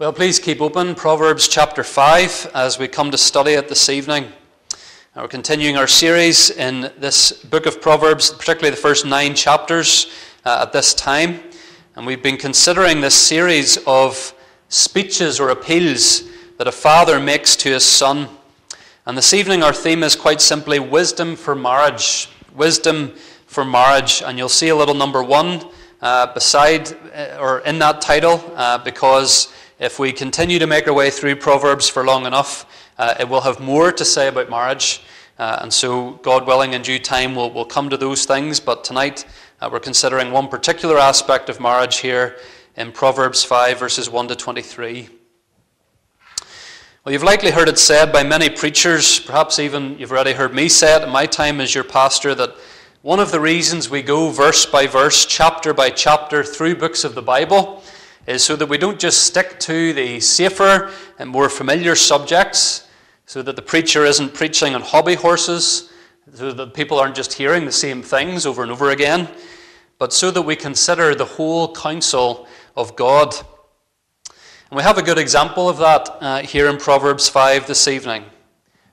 Well, please keep open Proverbs chapter 5 as we come to study it this evening. We're continuing our series in this book of Proverbs, particularly the first nine chapters uh, at this time. And we've been considering this series of speeches or appeals that a father makes to his son. And this evening, our theme is quite simply wisdom for marriage. Wisdom for marriage. And you'll see a little number one uh, beside uh, or in that title uh, because if we continue to make our way through Proverbs for long enough, uh, it will have more to say about marriage. Uh, and so, God willing, in due time, we'll, we'll come to those things. But tonight, uh, we're considering one particular aspect of marriage here in Proverbs 5, verses 1 to 23. Well, you've likely heard it said by many preachers, perhaps even you've already heard me say it in my time as your pastor, that one of the reasons we go verse by verse, chapter by chapter through books of the Bible is so that we don't just stick to the safer and more familiar subjects, so that the preacher isn't preaching on hobby horses, so that people aren't just hearing the same things over and over again, but so that we consider the whole counsel of God. And we have a good example of that uh, here in Proverbs 5 this evening.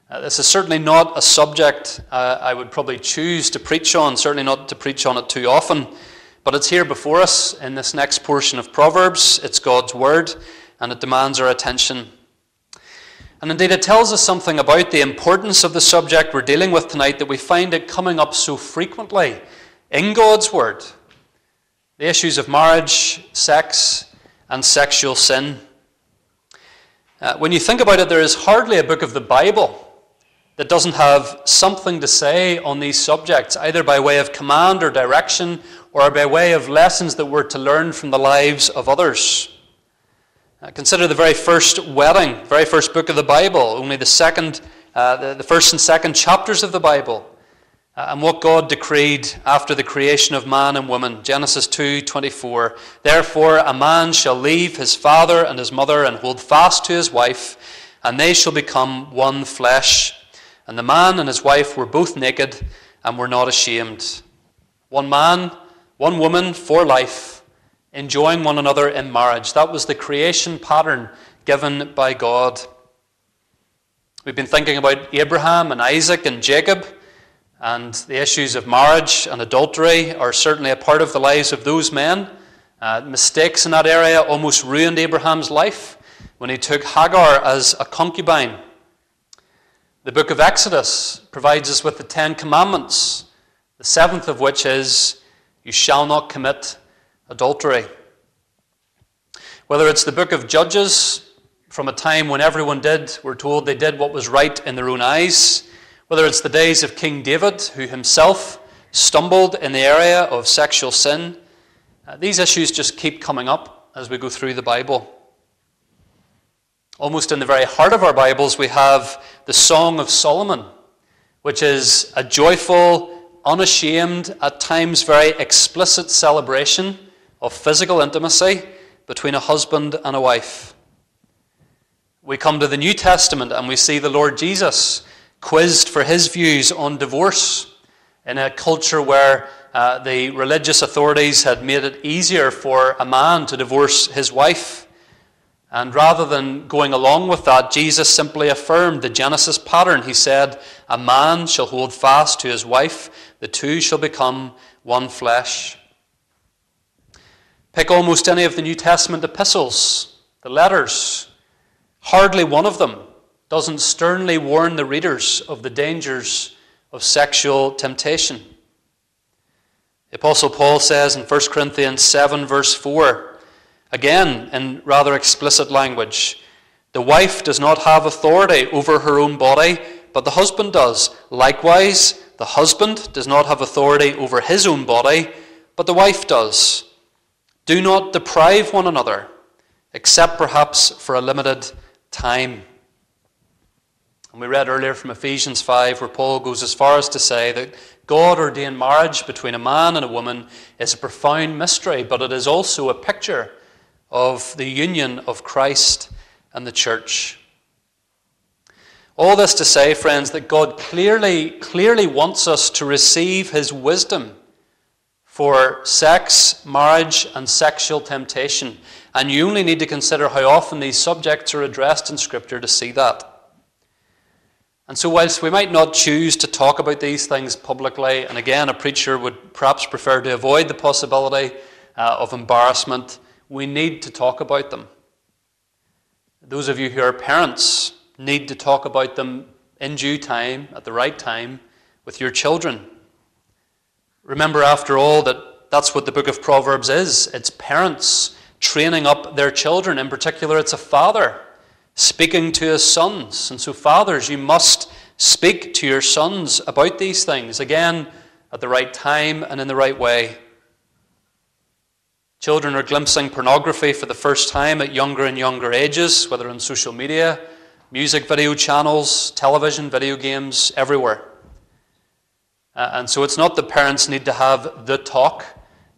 Uh, this is certainly not a subject uh, I would probably choose to preach on, certainly not to preach on it too often. But it's here before us in this next portion of Proverbs. It's God's Word, and it demands our attention. And indeed, it tells us something about the importance of the subject we're dealing with tonight that we find it coming up so frequently in God's Word. The issues of marriage, sex, and sexual sin. Uh, when you think about it, there is hardly a book of the Bible that doesn't have something to say on these subjects, either by way of command or direction or by way of lessons that we're to learn from the lives of others. Uh, consider the very first wedding, very first book of the Bible, only the second, uh, the, the, first and second chapters of the Bible, uh, and what God decreed after the creation of man and woman. Genesis 2:24. Therefore, a man shall leave his father and his mother and hold fast to his wife, and they shall become one flesh. And the man and his wife were both naked and were not ashamed. One man one woman for life, enjoying one another in marriage. That was the creation pattern given by God. We've been thinking about Abraham and Isaac and Jacob, and the issues of marriage and adultery are certainly a part of the lives of those men. Uh, mistakes in that area almost ruined Abraham's life when he took Hagar as a concubine. The book of Exodus provides us with the Ten Commandments, the seventh of which is you shall not commit adultery. Whether it's the book of Judges, from a time when everyone did, we're told they did what was right in their own eyes, whether it's the days of King David, who himself stumbled in the area of sexual sin, uh, these issues just keep coming up as we go through the Bible. Almost in the very heart of our Bibles, we have the Song of Solomon, which is a joyful, unashamed, at times very explicit celebration of physical intimacy between a husband and a wife. We come to the New Testament and we see the Lord Jesus quizzed for his views on divorce in a culture where uh, the religious authorities had made it easier for a man to divorce his wife. And rather than going along with that, Jesus simply affirmed the Genesis pattern. He said, A man shall hold fast to his wife, the two shall become one flesh. Pick almost any of the New Testament epistles, the letters. Hardly one of them doesn't sternly warn the readers of the dangers of sexual temptation. The Apostle Paul says in 1 Corinthians 7, verse 4, Again, in rather explicit language, the wife does not have authority over her own body, but the husband does. Likewise, the husband does not have authority over his own body, but the wife does. Do not deprive one another, except perhaps for a limited time. And we read earlier from Ephesians 5, where Paul goes as far as to say that God ordained marriage between a man and a woman is a profound mystery, but it is also a picture of the union of Christ and the church. All this to say, friends, that God clearly, clearly wants us to receive His wisdom for sex, marriage, and sexual temptation. And you only need to consider how often these subjects are addressed in Scripture to see that. And so, whilst we might not choose to talk about these things publicly, and again, a preacher would perhaps prefer to avoid the possibility uh, of embarrassment, we need to talk about them. Those of you who are parents need to talk about them in due time, at the right time, with your children. Remember, after all, that that's what the book of Proverbs is it's parents training up their children. In particular, it's a father speaking to his sons. And so, fathers, you must speak to your sons about these things, again, at the right time and in the right way. Children are glimpsing pornography for the first time at younger and younger ages, whether on social media, music video channels, television, video games, everywhere. Uh, and so it's not that parents need to have the talk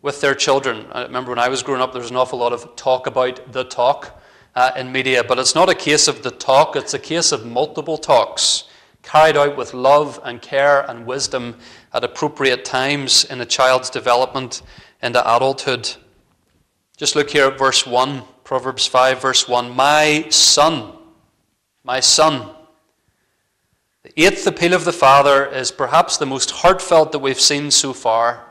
with their children. I remember when I was growing up, there was an awful lot of talk about the talk uh, in media, but it's not a case of the talk, it's a case of multiple talks carried out with love and care and wisdom at appropriate times in a child's development into adulthood. Just look here at verse 1, Proverbs 5, verse 1. My son, my son. The eighth appeal of the Father is perhaps the most heartfelt that we've seen so far.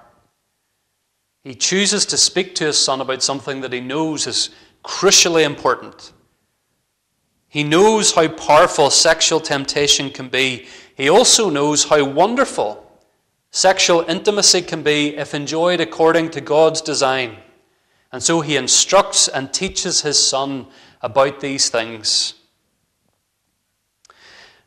He chooses to speak to his son about something that he knows is crucially important. He knows how powerful sexual temptation can be. He also knows how wonderful sexual intimacy can be if enjoyed according to God's design. And so he instructs and teaches his son about these things.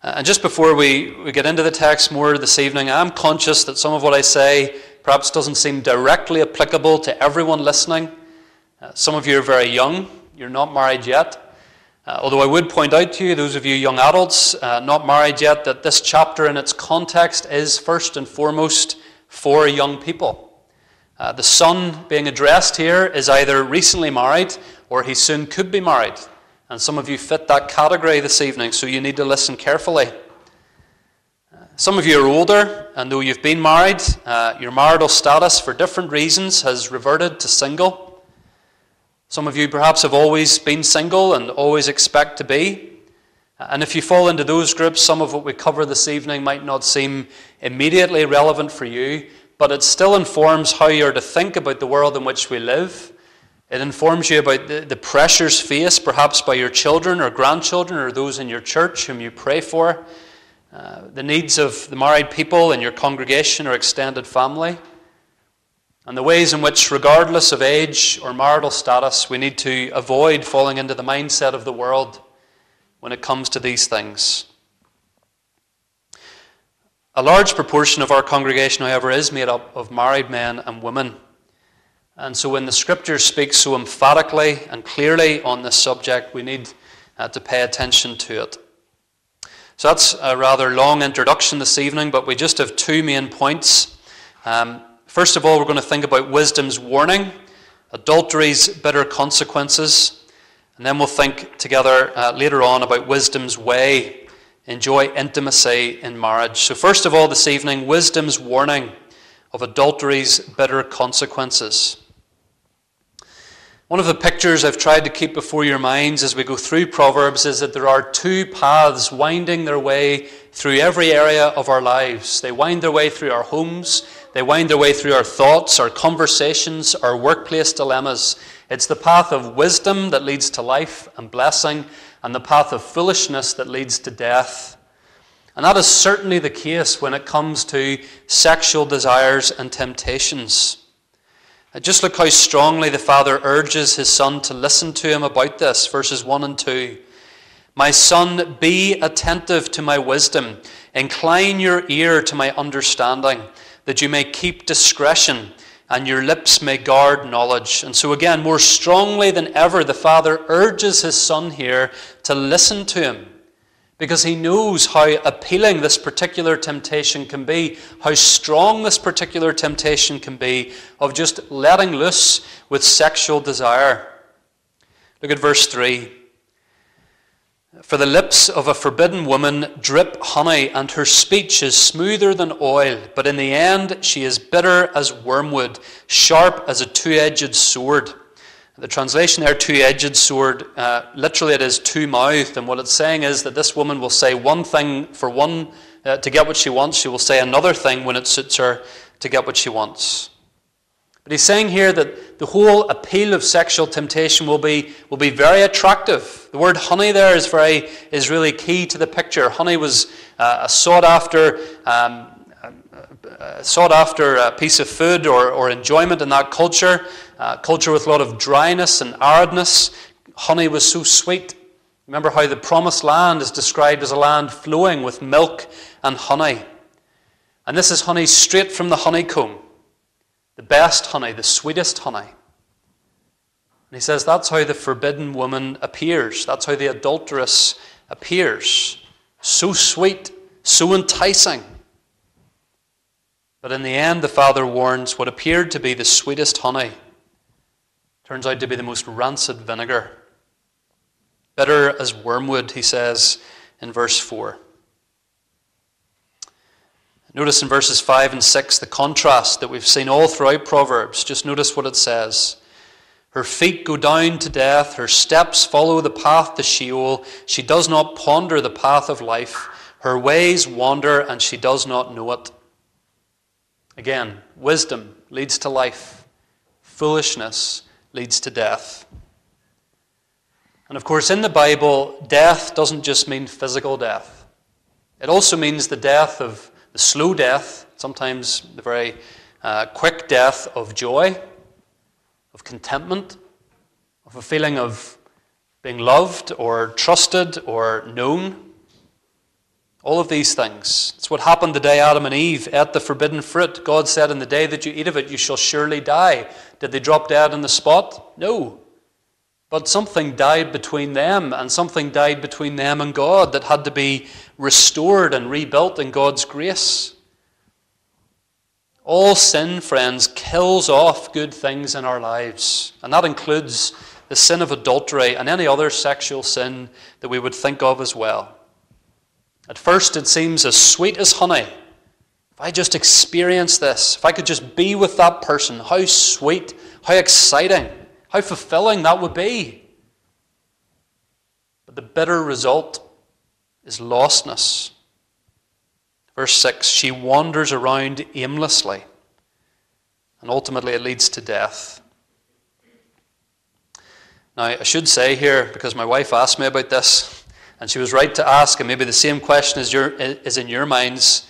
Uh, and just before we, we get into the text more this evening, I'm conscious that some of what I say perhaps doesn't seem directly applicable to everyone listening. Uh, some of you are very young, you're not married yet. Uh, although I would point out to you, those of you young adults uh, not married yet, that this chapter in its context is first and foremost for young people. Uh, the son being addressed here is either recently married or he soon could be married. And some of you fit that category this evening, so you need to listen carefully. Some of you are older, and though you've been married, uh, your marital status for different reasons has reverted to single. Some of you perhaps have always been single and always expect to be. And if you fall into those groups, some of what we cover this evening might not seem immediately relevant for you, but it still informs how you're to think about the world in which we live it informs you about the, the pressures faced perhaps by your children or grandchildren or those in your church whom you pray for, uh, the needs of the married people in your congregation or extended family, and the ways in which, regardless of age or marital status, we need to avoid falling into the mindset of the world when it comes to these things. A large proportion of our congregation, however, is made up of married men and women. And so, when the scripture speaks so emphatically and clearly on this subject, we need uh, to pay attention to it. So, that's a rather long introduction this evening, but we just have two main points. Um, first of all, we're going to think about wisdom's warning, adultery's bitter consequences, and then we'll think together uh, later on about wisdom's way, enjoy intimacy in marriage. So, first of all, this evening, wisdom's warning of adultery's bitter consequences. One of the pictures I've tried to keep before your minds as we go through Proverbs is that there are two paths winding their way through every area of our lives. They wind their way through our homes, they wind their way through our thoughts, our conversations, our workplace dilemmas. It's the path of wisdom that leads to life and blessing, and the path of foolishness that leads to death. And that is certainly the case when it comes to sexual desires and temptations. Uh, just look how strongly the Father urges his Son to listen to him about this, verses 1 and 2. My son, be attentive to my wisdom. Incline your ear to my understanding, that you may keep discretion and your lips may guard knowledge. And so, again, more strongly than ever, the Father urges his Son here to listen to him because he knows how appealing this particular temptation can be, how strong this particular temptation can be of just letting loose with sexual desire. Look at verse 3. For the lips of a forbidden woman drip honey, and her speech is smoother than oil, but in the end she is bitter as wormwood, sharp as a two edged sword. The translation there, two edged sword, uh, literally it is two mouthed, and what it's saying is that this woman will say one thing for one uh, to get what she wants, she will say another thing when it suits her to get what she wants. But he's saying here that the whole appeal of sexual temptation will be, will be very attractive. The word honey there is, very, is really key to the picture. Honey was uh, a sought after, um, sought after uh, piece of food or, or enjoyment in that culture, uh, culture with a lot of dryness and aridness. Honey was so sweet. Remember how the promised land is described as a land flowing with milk and honey. And this is honey straight from the honeycomb the best honey, the sweetest honey. And he says that's how the forbidden woman appears. That's how the adulteress appears. So sweet, so enticing. But in the end, the Father warns what appeared to be the sweetest honey turns out to be the most rancid vinegar. Bitter as wormwood, he says in verse 4. Notice in verses 5 and 6 the contrast that we've seen all throughout Proverbs. Just notice what it says. Her feet go down to death, her steps follow the path to Sheol. She does not ponder the path of life. Her ways wander, and she does not know it. Again, wisdom leads to life, foolishness leads to death. And of course, in the Bible, death doesn't just mean physical death, it also means the death of the slow death, sometimes the very uh, quick death of joy, of contentment, of a feeling of being loved or trusted or known. All of these things. It's what happened the day Adam and Eve ate the forbidden fruit. God said, In the day that you eat of it, you shall surely die. Did they drop dead on the spot? No. But something died between them, and something died between them and God that had to be restored and rebuilt in God's grace. All sin, friends, kills off good things in our lives, and that includes the sin of adultery and any other sexual sin that we would think of as well. At first, it seems as sweet as honey. If I just experience this, if I could just be with that person, how sweet, how exciting. How fulfilling that would be. But the bitter result is lostness. Verse 6 She wanders around aimlessly, and ultimately it leads to death. Now, I should say here, because my wife asked me about this, and she was right to ask, and maybe the same question is, your, is in your minds.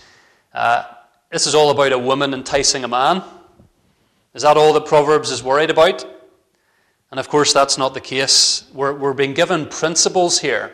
Uh, this is all about a woman enticing a man. Is that all that Proverbs is worried about? And of course, that's not the case. We're, we're being given principles here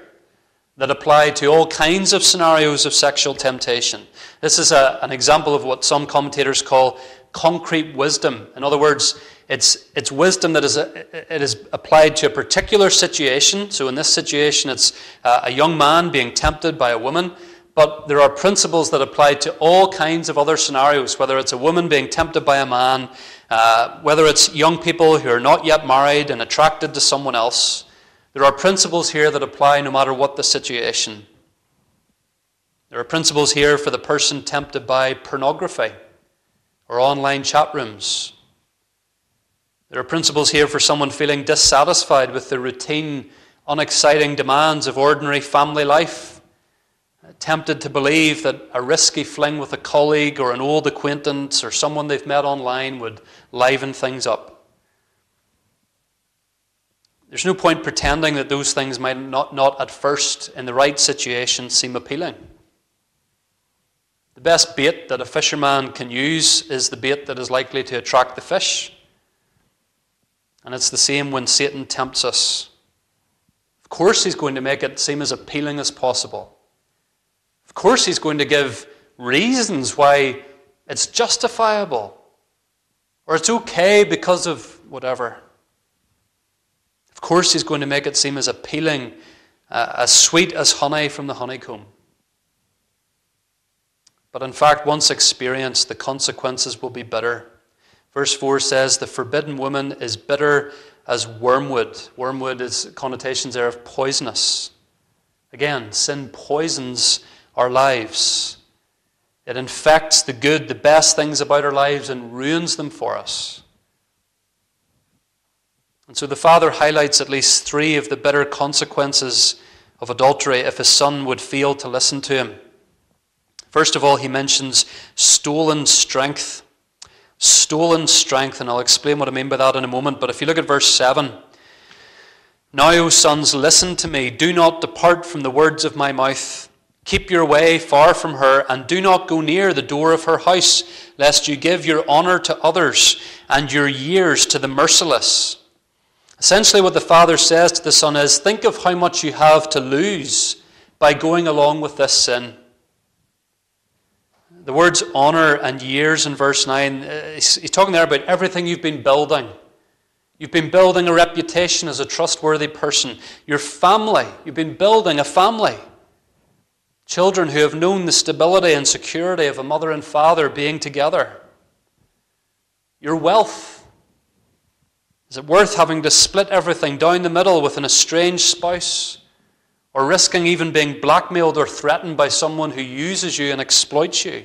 that apply to all kinds of scenarios of sexual temptation. This is a, an example of what some commentators call concrete wisdom. In other words, it's, it's wisdom that is, a, it is applied to a particular situation. So in this situation, it's uh, a young man being tempted by a woman. But there are principles that apply to all kinds of other scenarios, whether it's a woman being tempted by a man, uh, whether it's young people who are not yet married and attracted to someone else, there are principles here that apply no matter what the situation. There are principles here for the person tempted by pornography or online chat rooms. There are principles here for someone feeling dissatisfied with the routine, unexciting demands of ordinary family life tempted to believe that a risky fling with a colleague or an old acquaintance or someone they've met online would liven things up. There's no point pretending that those things might not, not at first, in the right situation, seem appealing. The best bait that a fisherman can use is the bait that is likely to attract the fish. And it's the same when Satan tempts us. Of course, he's going to make it seem as appealing as possible. Of course, he's going to give reasons why it's justifiable or it's okay because of whatever. Of course, he's going to make it seem as appealing, uh, as sweet as honey from the honeycomb. But in fact, once experienced, the consequences will be bitter. Verse 4 says, The forbidden woman is bitter as wormwood. Wormwood is connotations there of poisonous. Again, sin poisons our lives. It infects the good, the best things about our lives, and ruins them for us. And so the father highlights at least three of the bitter consequences of adultery if his son would fail to listen to him. First of all, he mentions stolen strength. Stolen strength, and I'll explain what I mean by that in a moment. But if you look at verse 7, now, O sons, listen to me. Do not depart from the words of my mouth. Keep your way far from her, and do not go near the door of her house, lest you give your honor to others and your years to the merciless. Essentially, what the father says to the son is think of how much you have to lose by going along with this sin. The words honor and years in verse 9, uh, he's talking there about everything you've been building. You've been building a reputation as a trustworthy person. Your family, you've been building a family. Children who have known the stability and security of a mother and father being together. Your wealth. Is it worth having to split everything down the middle with an estranged spouse? Or risking even being blackmailed or threatened by someone who uses you and exploits you?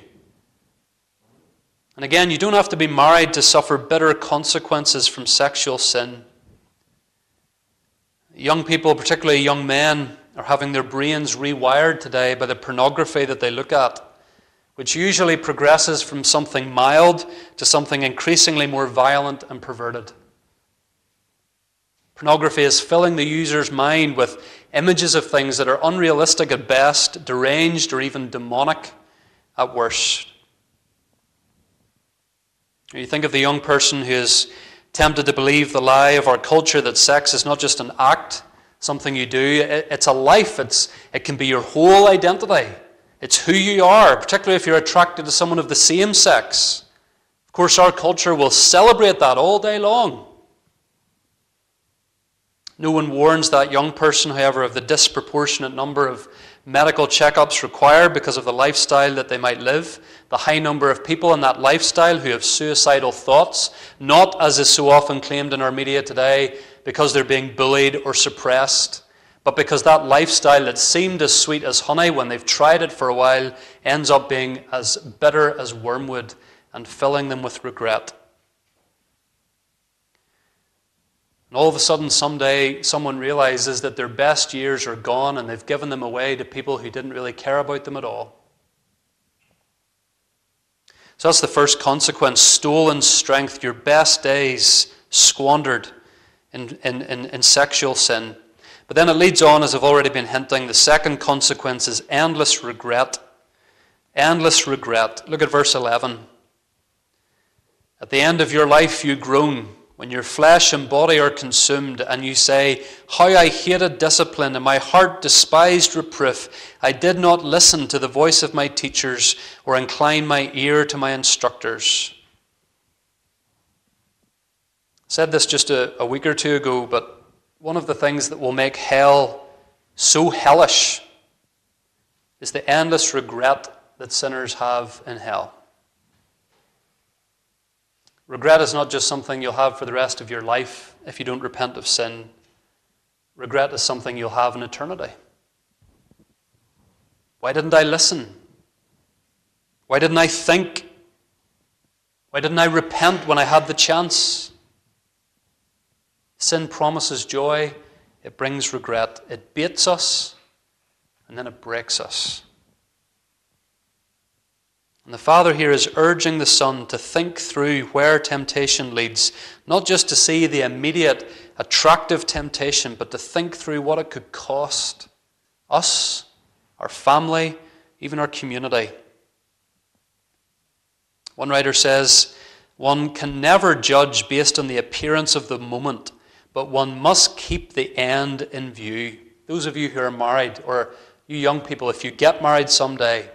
And again, you don't have to be married to suffer bitter consequences from sexual sin. Young people, particularly young men, are having their brains rewired today by the pornography that they look at, which usually progresses from something mild to something increasingly more violent and perverted. Pornography is filling the user's mind with images of things that are unrealistic at best, deranged, or even demonic at worst. You think of the young person who is tempted to believe the lie of our culture that sex is not just an act, something you do, it's a life. It's, it can be your whole identity. It's who you are, particularly if you're attracted to someone of the same sex. Of course, our culture will celebrate that all day long. No one warns that young person, however, of the disproportionate number of medical checkups required because of the lifestyle that they might live, the high number of people in that lifestyle who have suicidal thoughts, not as is so often claimed in our media today, because they're being bullied or suppressed, but because that lifestyle that seemed as sweet as honey when they've tried it for a while ends up being as bitter as wormwood and filling them with regret. And all of a sudden, someday, someone realizes that their best years are gone and they've given them away to people who didn't really care about them at all. So that's the first consequence stolen strength, your best days squandered in, in, in, in sexual sin. But then it leads on, as I've already been hinting, the second consequence is endless regret. Endless regret. Look at verse 11. At the end of your life, you groan when your flesh and body are consumed, and you say, How I hated discipline, and my heart despised reproof. I did not listen to the voice of my teachers, or incline my ear to my instructors. Said this just a, a week or two ago, but one of the things that will make hell so hellish is the endless regret that sinners have in hell. Regret is not just something you'll have for the rest of your life if you don't repent of sin. Regret is something you'll have in eternity. Why didn't I listen? Why didn't I think? Why didn't I repent when I had the chance? Sin promises joy, it brings regret. It baits us, and then it breaks us. And the Father here is urging the Son to think through where temptation leads, not just to see the immediate attractive temptation, but to think through what it could cost us, our family, even our community. One writer says, one can never judge based on the appearance of the moment, but one must keep the end in view. Those of you who are married, or you young people, if you get married someday,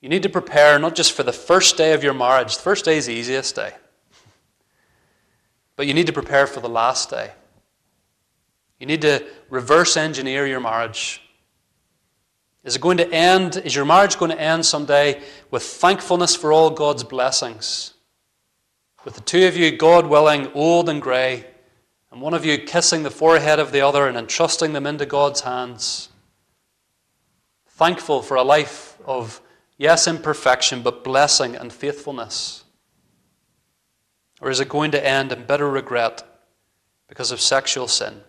you need to prepare not just for the first day of your marriage, the first day is the easiest day, but you need to prepare for the last day. You need to reverse engineer your marriage. Is it going to end? Is your marriage going to end someday with thankfulness for all God's blessings? With the two of you, God willing, old and grey, and one of you kissing the forehead of the other and entrusting them into God's hands? thankful for a life of, yes, imperfection, but blessing and faithfulness? Or is it going to end in bitter regret because of sexual sin?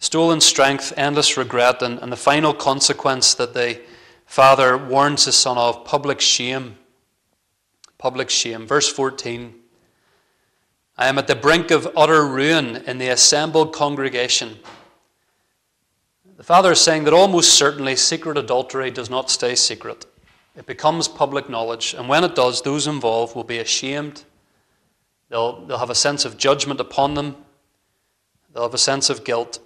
Stolen strength, endless regret, and, and the final consequence that the father warns his son of public shame. Public shame. Verse 14 I am at the brink of utter ruin in the assembled congregation. The father is saying that almost certainly secret adultery does not stay secret. It becomes public knowledge, and when it does, those involved will be ashamed. They'll, they'll have a sense of judgment upon them, they'll have a sense of guilt.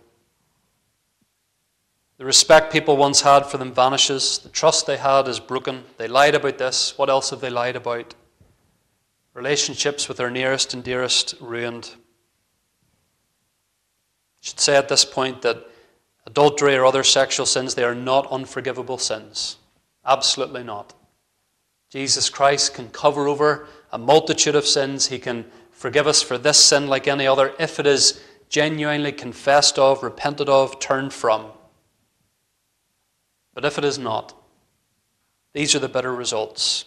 The respect people once had for them vanishes. The trust they had is broken. They lied about this. What else have they lied about? Relationships with our nearest and dearest ruined. I should say at this point that adultery or other sexual sins, they are not unforgivable sins. Absolutely not. Jesus Christ can cover over a multitude of sins. He can forgive us for this sin like any other if it is genuinely confessed of, repented of, turned from. But if it is not, these are the bitter results.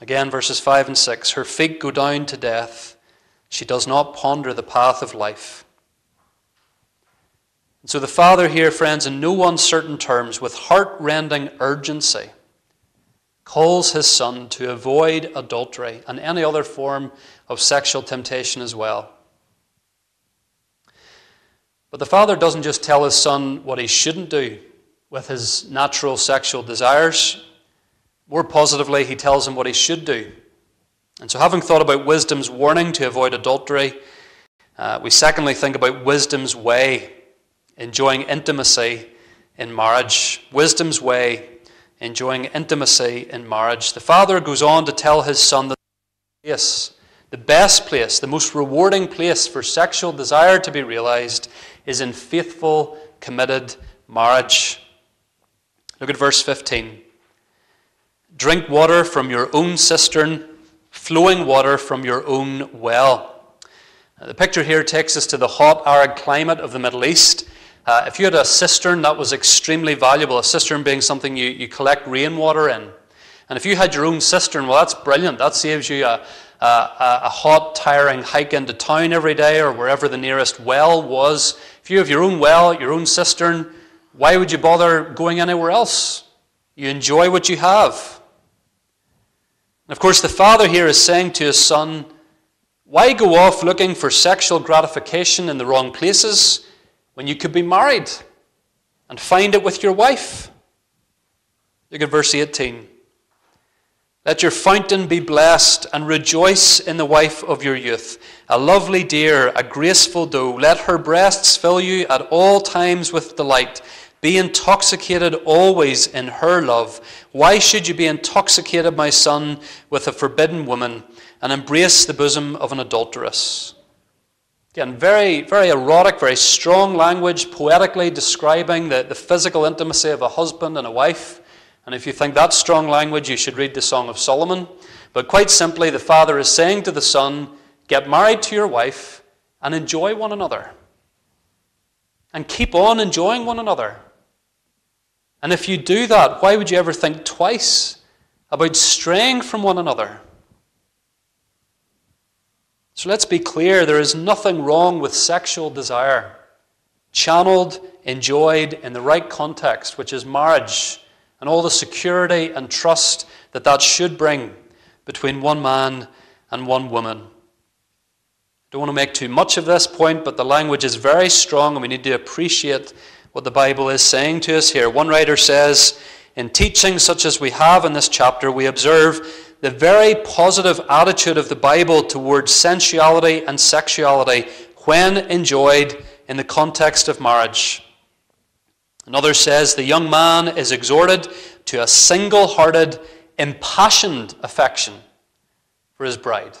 Again, verses 5 and 6 Her feet go down to death. She does not ponder the path of life. And so the Father here, friends, in no uncertain terms, with heart rending urgency, calls his Son to avoid adultery and any other form of sexual temptation as well. But the Father doesn't just tell his Son what he shouldn't do with his natural sexual desires. More positively, he tells him what he should do. And so, having thought about wisdom's warning to avoid adultery, uh, we secondly think about wisdom's way, enjoying intimacy in marriage. Wisdom's way, enjoying intimacy in marriage. The father goes on to tell his son that the place, the best place, the most rewarding place for sexual desire to be realized is in faithful, committed marriage. Look at verse 15. Drink water from your own cistern, flowing water from your own well. the picture here takes us to the hot, arid climate of the Middle East. Uh, if you had a cistern, that was extremely valuable. A cistern being something you, you collect rainwater in. And if you had your own cistern, well, that's brilliant. That saves you a, a, a, hot, tiring hike into town every day or wherever the nearest well was. If you have your own well, your own cistern, why would you bother going anywhere else? You enjoy what you have. Of course, the father here is saying to his son, Why go off looking for sexual gratification in the wrong places when you could be married and find it with your wife? Look at verse 18. Let your fountain be blessed and rejoice in the wife of your youth, a lovely deer, a graceful doe. Let her breasts fill you at all times with delight. Be intoxicated always in her love. Why should you be intoxicated, my son, with a forbidden woman and embrace the bosom of an adulteress? Again, very, very erotic, very strong language, poetically describing the, the physical intimacy of a husband and a wife. And if you think that's strong language, you should read the Song of Solomon. But quite simply, the father is saying to the son, Get married to your wife and enjoy one another. And keep on enjoying one another. And if you do that, why would you ever think twice about straying from one another? So let's be clear there is nothing wrong with sexual desire, channeled, enjoyed in the right context, which is marriage, and all the security and trust that that should bring between one man and one woman. Don't want to make too much of this point, but the language is very strong, and we need to appreciate what the Bible is saying to us here. One writer says, In teaching such as we have in this chapter, we observe the very positive attitude of the Bible towards sensuality and sexuality when enjoyed in the context of marriage. Another says, The young man is exhorted to a single hearted, impassioned affection for his bride.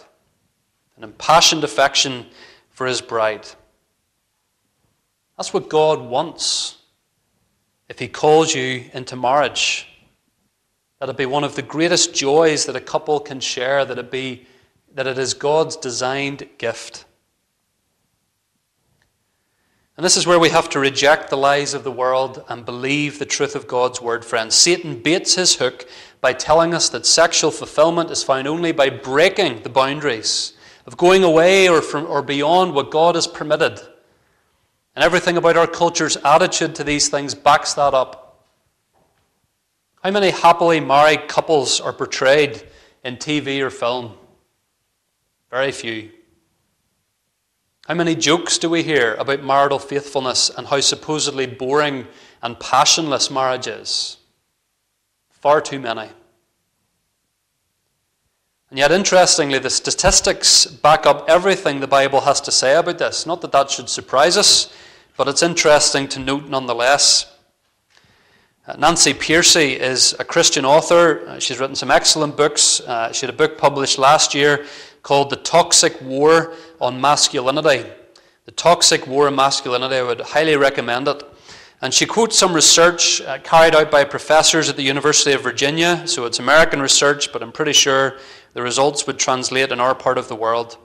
An impassioned affection for his bride. That's what God wants if He calls you into marriage. That it be one of the greatest joys that a couple can share, that it be that it is God's designed gift. And this is where we have to reject the lies of the world and believe the truth of God's word, friends. Satan baits his hook by telling us that sexual fulfillment is found only by breaking the boundaries of going away or, from, or beyond what God has permitted. And everything about our culture's attitude to these things backs that up. How many happily married couples are portrayed in TV or film? Very few. How many jokes do we hear about marital faithfulness and how supposedly boring and passionless marriage is? Far too many. And yet, interestingly, the statistics back up everything the Bible has to say about this. Not that that should surprise us, but it's interesting to note nonetheless. Uh, Nancy Pearcey is a Christian author. Uh, she's written some excellent books. Uh, she had a book published last year called The Toxic War on Masculinity. The Toxic War on Masculinity, I would highly recommend it. And she quotes some research uh, carried out by professors at the University of Virginia. So it's American research, but I'm pretty sure the results would translate in our part of the world.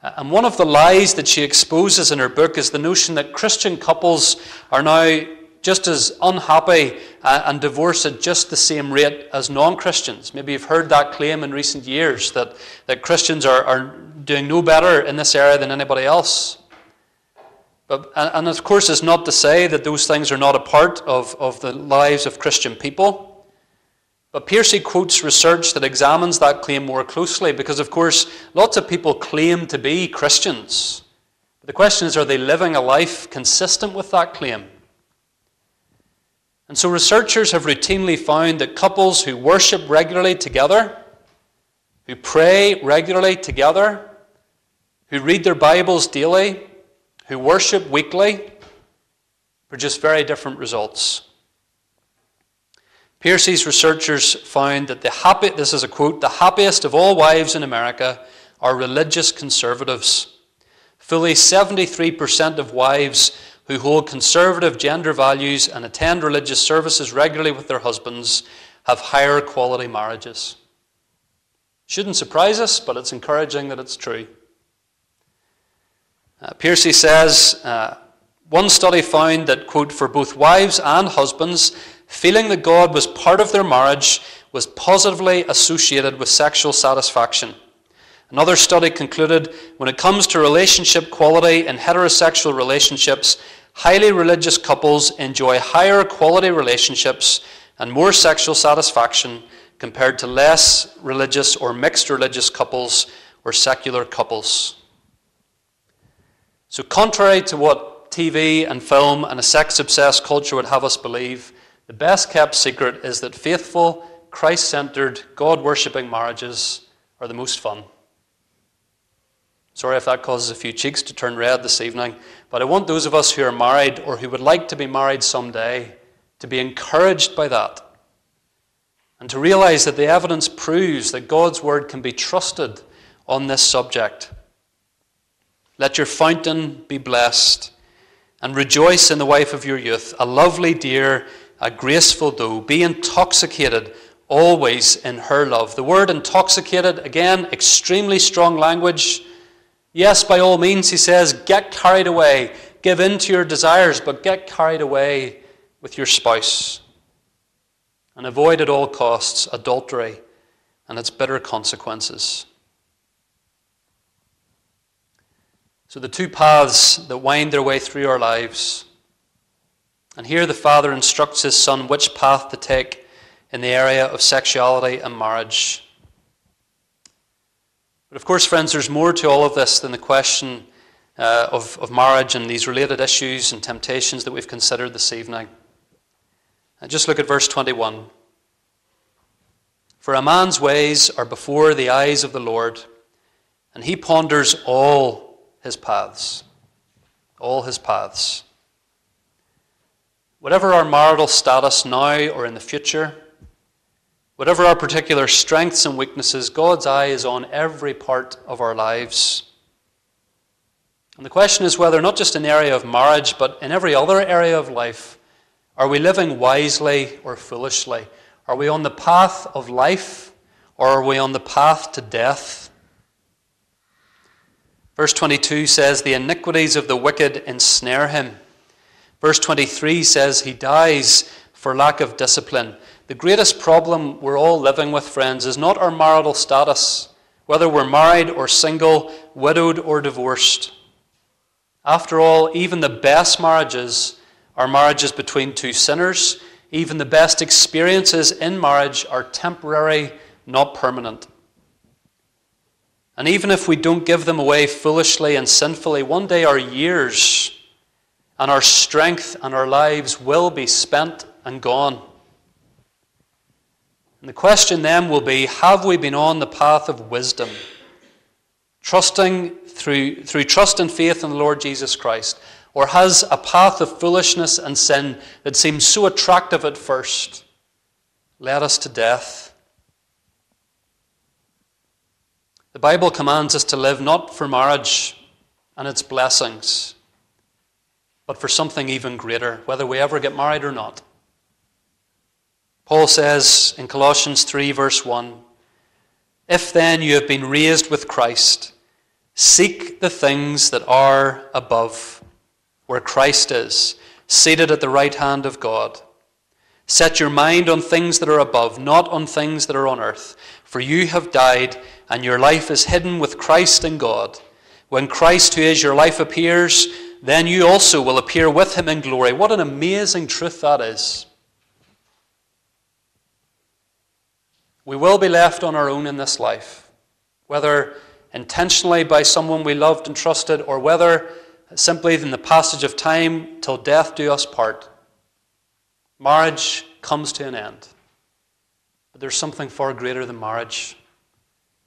Uh, and one of the lies that she exposes in her book is the notion that Christian couples are now just as unhappy uh, and divorced at just the same rate as non Christians. Maybe you've heard that claim in recent years that, that Christians are, are doing no better in this area than anybody else. But, and of course, it's not to say that those things are not a part of, of the lives of Christian people. But Pearcey quotes research that examines that claim more closely because, of course, lots of people claim to be Christians. But the question is are they living a life consistent with that claim? And so researchers have routinely found that couples who worship regularly together, who pray regularly together, who read their Bibles daily, who worship weekly, produce very different results. Pearcey's researchers found that the happy, this is a quote, the happiest of all wives in America are religious conservatives. Fully 73% of wives who hold conservative gender values and attend religious services regularly with their husbands have higher quality marriages. Shouldn't surprise us, but it's encouraging that it's true. Uh, Pearcey says uh, one study found that, quote, for both wives and husbands, feeling that God was part of their marriage was positively associated with sexual satisfaction. Another study concluded when it comes to relationship quality in heterosexual relationships, highly religious couples enjoy higher quality relationships and more sexual satisfaction compared to less religious or mixed religious couples or secular couples. So, contrary to what TV and film and a sex obsessed culture would have us believe, the best kept secret is that faithful, Christ centered, God worshipping marriages are the most fun. Sorry if that causes a few cheeks to turn red this evening, but I want those of us who are married or who would like to be married someday to be encouraged by that and to realize that the evidence proves that God's word can be trusted on this subject. Let your fountain be blessed and rejoice in the wife of your youth, a lovely, deer, a graceful doe. Be intoxicated always in her love. The word intoxicated, again, extremely strong language. Yes, by all means, he says, get carried away, give in to your desires, but get carried away with your spouse. And avoid at all costs adultery and its bitter consequences. So, the two paths that wind their way through our lives. And here the Father instructs his Son which path to take in the area of sexuality and marriage. But of course, friends, there's more to all of this than the question uh, of, of marriage and these related issues and temptations that we've considered this evening. And just look at verse 21. For a man's ways are before the eyes of the Lord, and he ponders all his paths. All his paths. Whatever our marital status now or in the future, Whatever our particular strengths and weaknesses, God's eye is on every part of our lives. And the question is whether, not just in the area of marriage, but in every other area of life, are we living wisely or foolishly? Are we on the path of life or are we on the path to death? Verse 22 says, The iniquities of the wicked ensnare him. Verse 23 says, He dies for lack of discipline. The greatest problem we're all living with, friends, is not our marital status, whether we're married or single, widowed or divorced. After all, even the best marriages are marriages between two sinners. Even the best experiences in marriage are temporary, not permanent. And even if we don't give them away foolishly and sinfully, one day our years and our strength and our lives will be spent and gone. And the question then will be have we been on the path of wisdom? Trusting through, through trust and faith in the Lord Jesus Christ? Or has a path of foolishness and sin that seems so attractive at first led us to death? The Bible commands us to live not for marriage and its blessings, but for something even greater, whether we ever get married or not. Paul says in Colossians 3, verse 1 If then you have been raised with Christ, seek the things that are above, where Christ is, seated at the right hand of God. Set your mind on things that are above, not on things that are on earth. For you have died, and your life is hidden with Christ in God. When Christ, who is your life, appears, then you also will appear with him in glory. What an amazing truth that is. We will be left on our own in this life, whether intentionally by someone we loved and trusted, or whether simply in the passage of time till death do us part. Marriage comes to an end. But there's something far greater than marriage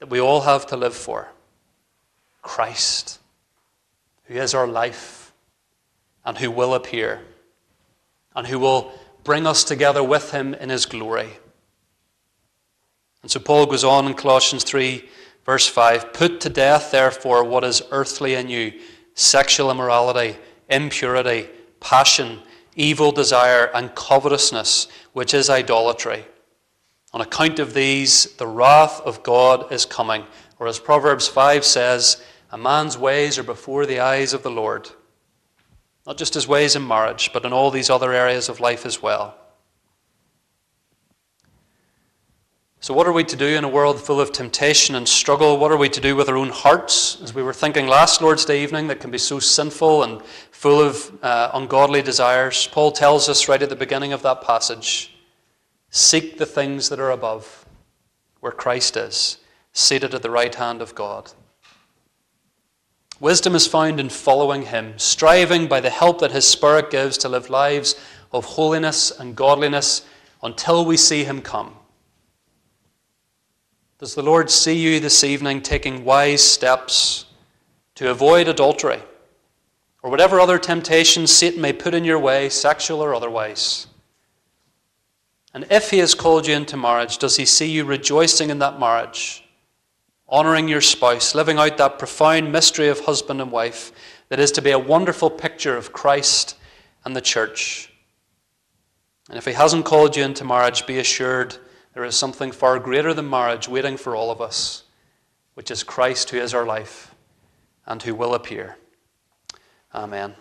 that we all have to live for Christ, who is our life and who will appear and who will bring us together with him in his glory. And so Paul goes on in Colossians 3, verse 5 Put to death, therefore, what is earthly in you sexual immorality, impurity, passion, evil desire, and covetousness, which is idolatry. On account of these, the wrath of God is coming. Or as Proverbs 5 says, a man's ways are before the eyes of the Lord. Not just as ways in marriage, but in all these other areas of life as well. So, what are we to do in a world full of temptation and struggle? What are we to do with our own hearts, as we were thinking last Lord's Day evening, that can be so sinful and full of uh, ungodly desires? Paul tells us right at the beginning of that passage Seek the things that are above, where Christ is, seated at the right hand of God. Wisdom is found in following Him, striving by the help that His Spirit gives to live lives of holiness and godliness until we see Him come. Does the Lord see you this evening taking wise steps to avoid adultery or whatever other temptations Satan may put in your way, sexual or otherwise? And if he has called you into marriage, does he see you rejoicing in that marriage, honoring your spouse, living out that profound mystery of husband and wife that is to be a wonderful picture of Christ and the church? And if he hasn't called you into marriage, be assured there is something far greater than marriage waiting for all of us, which is Christ who is our life and who will appear. Amen.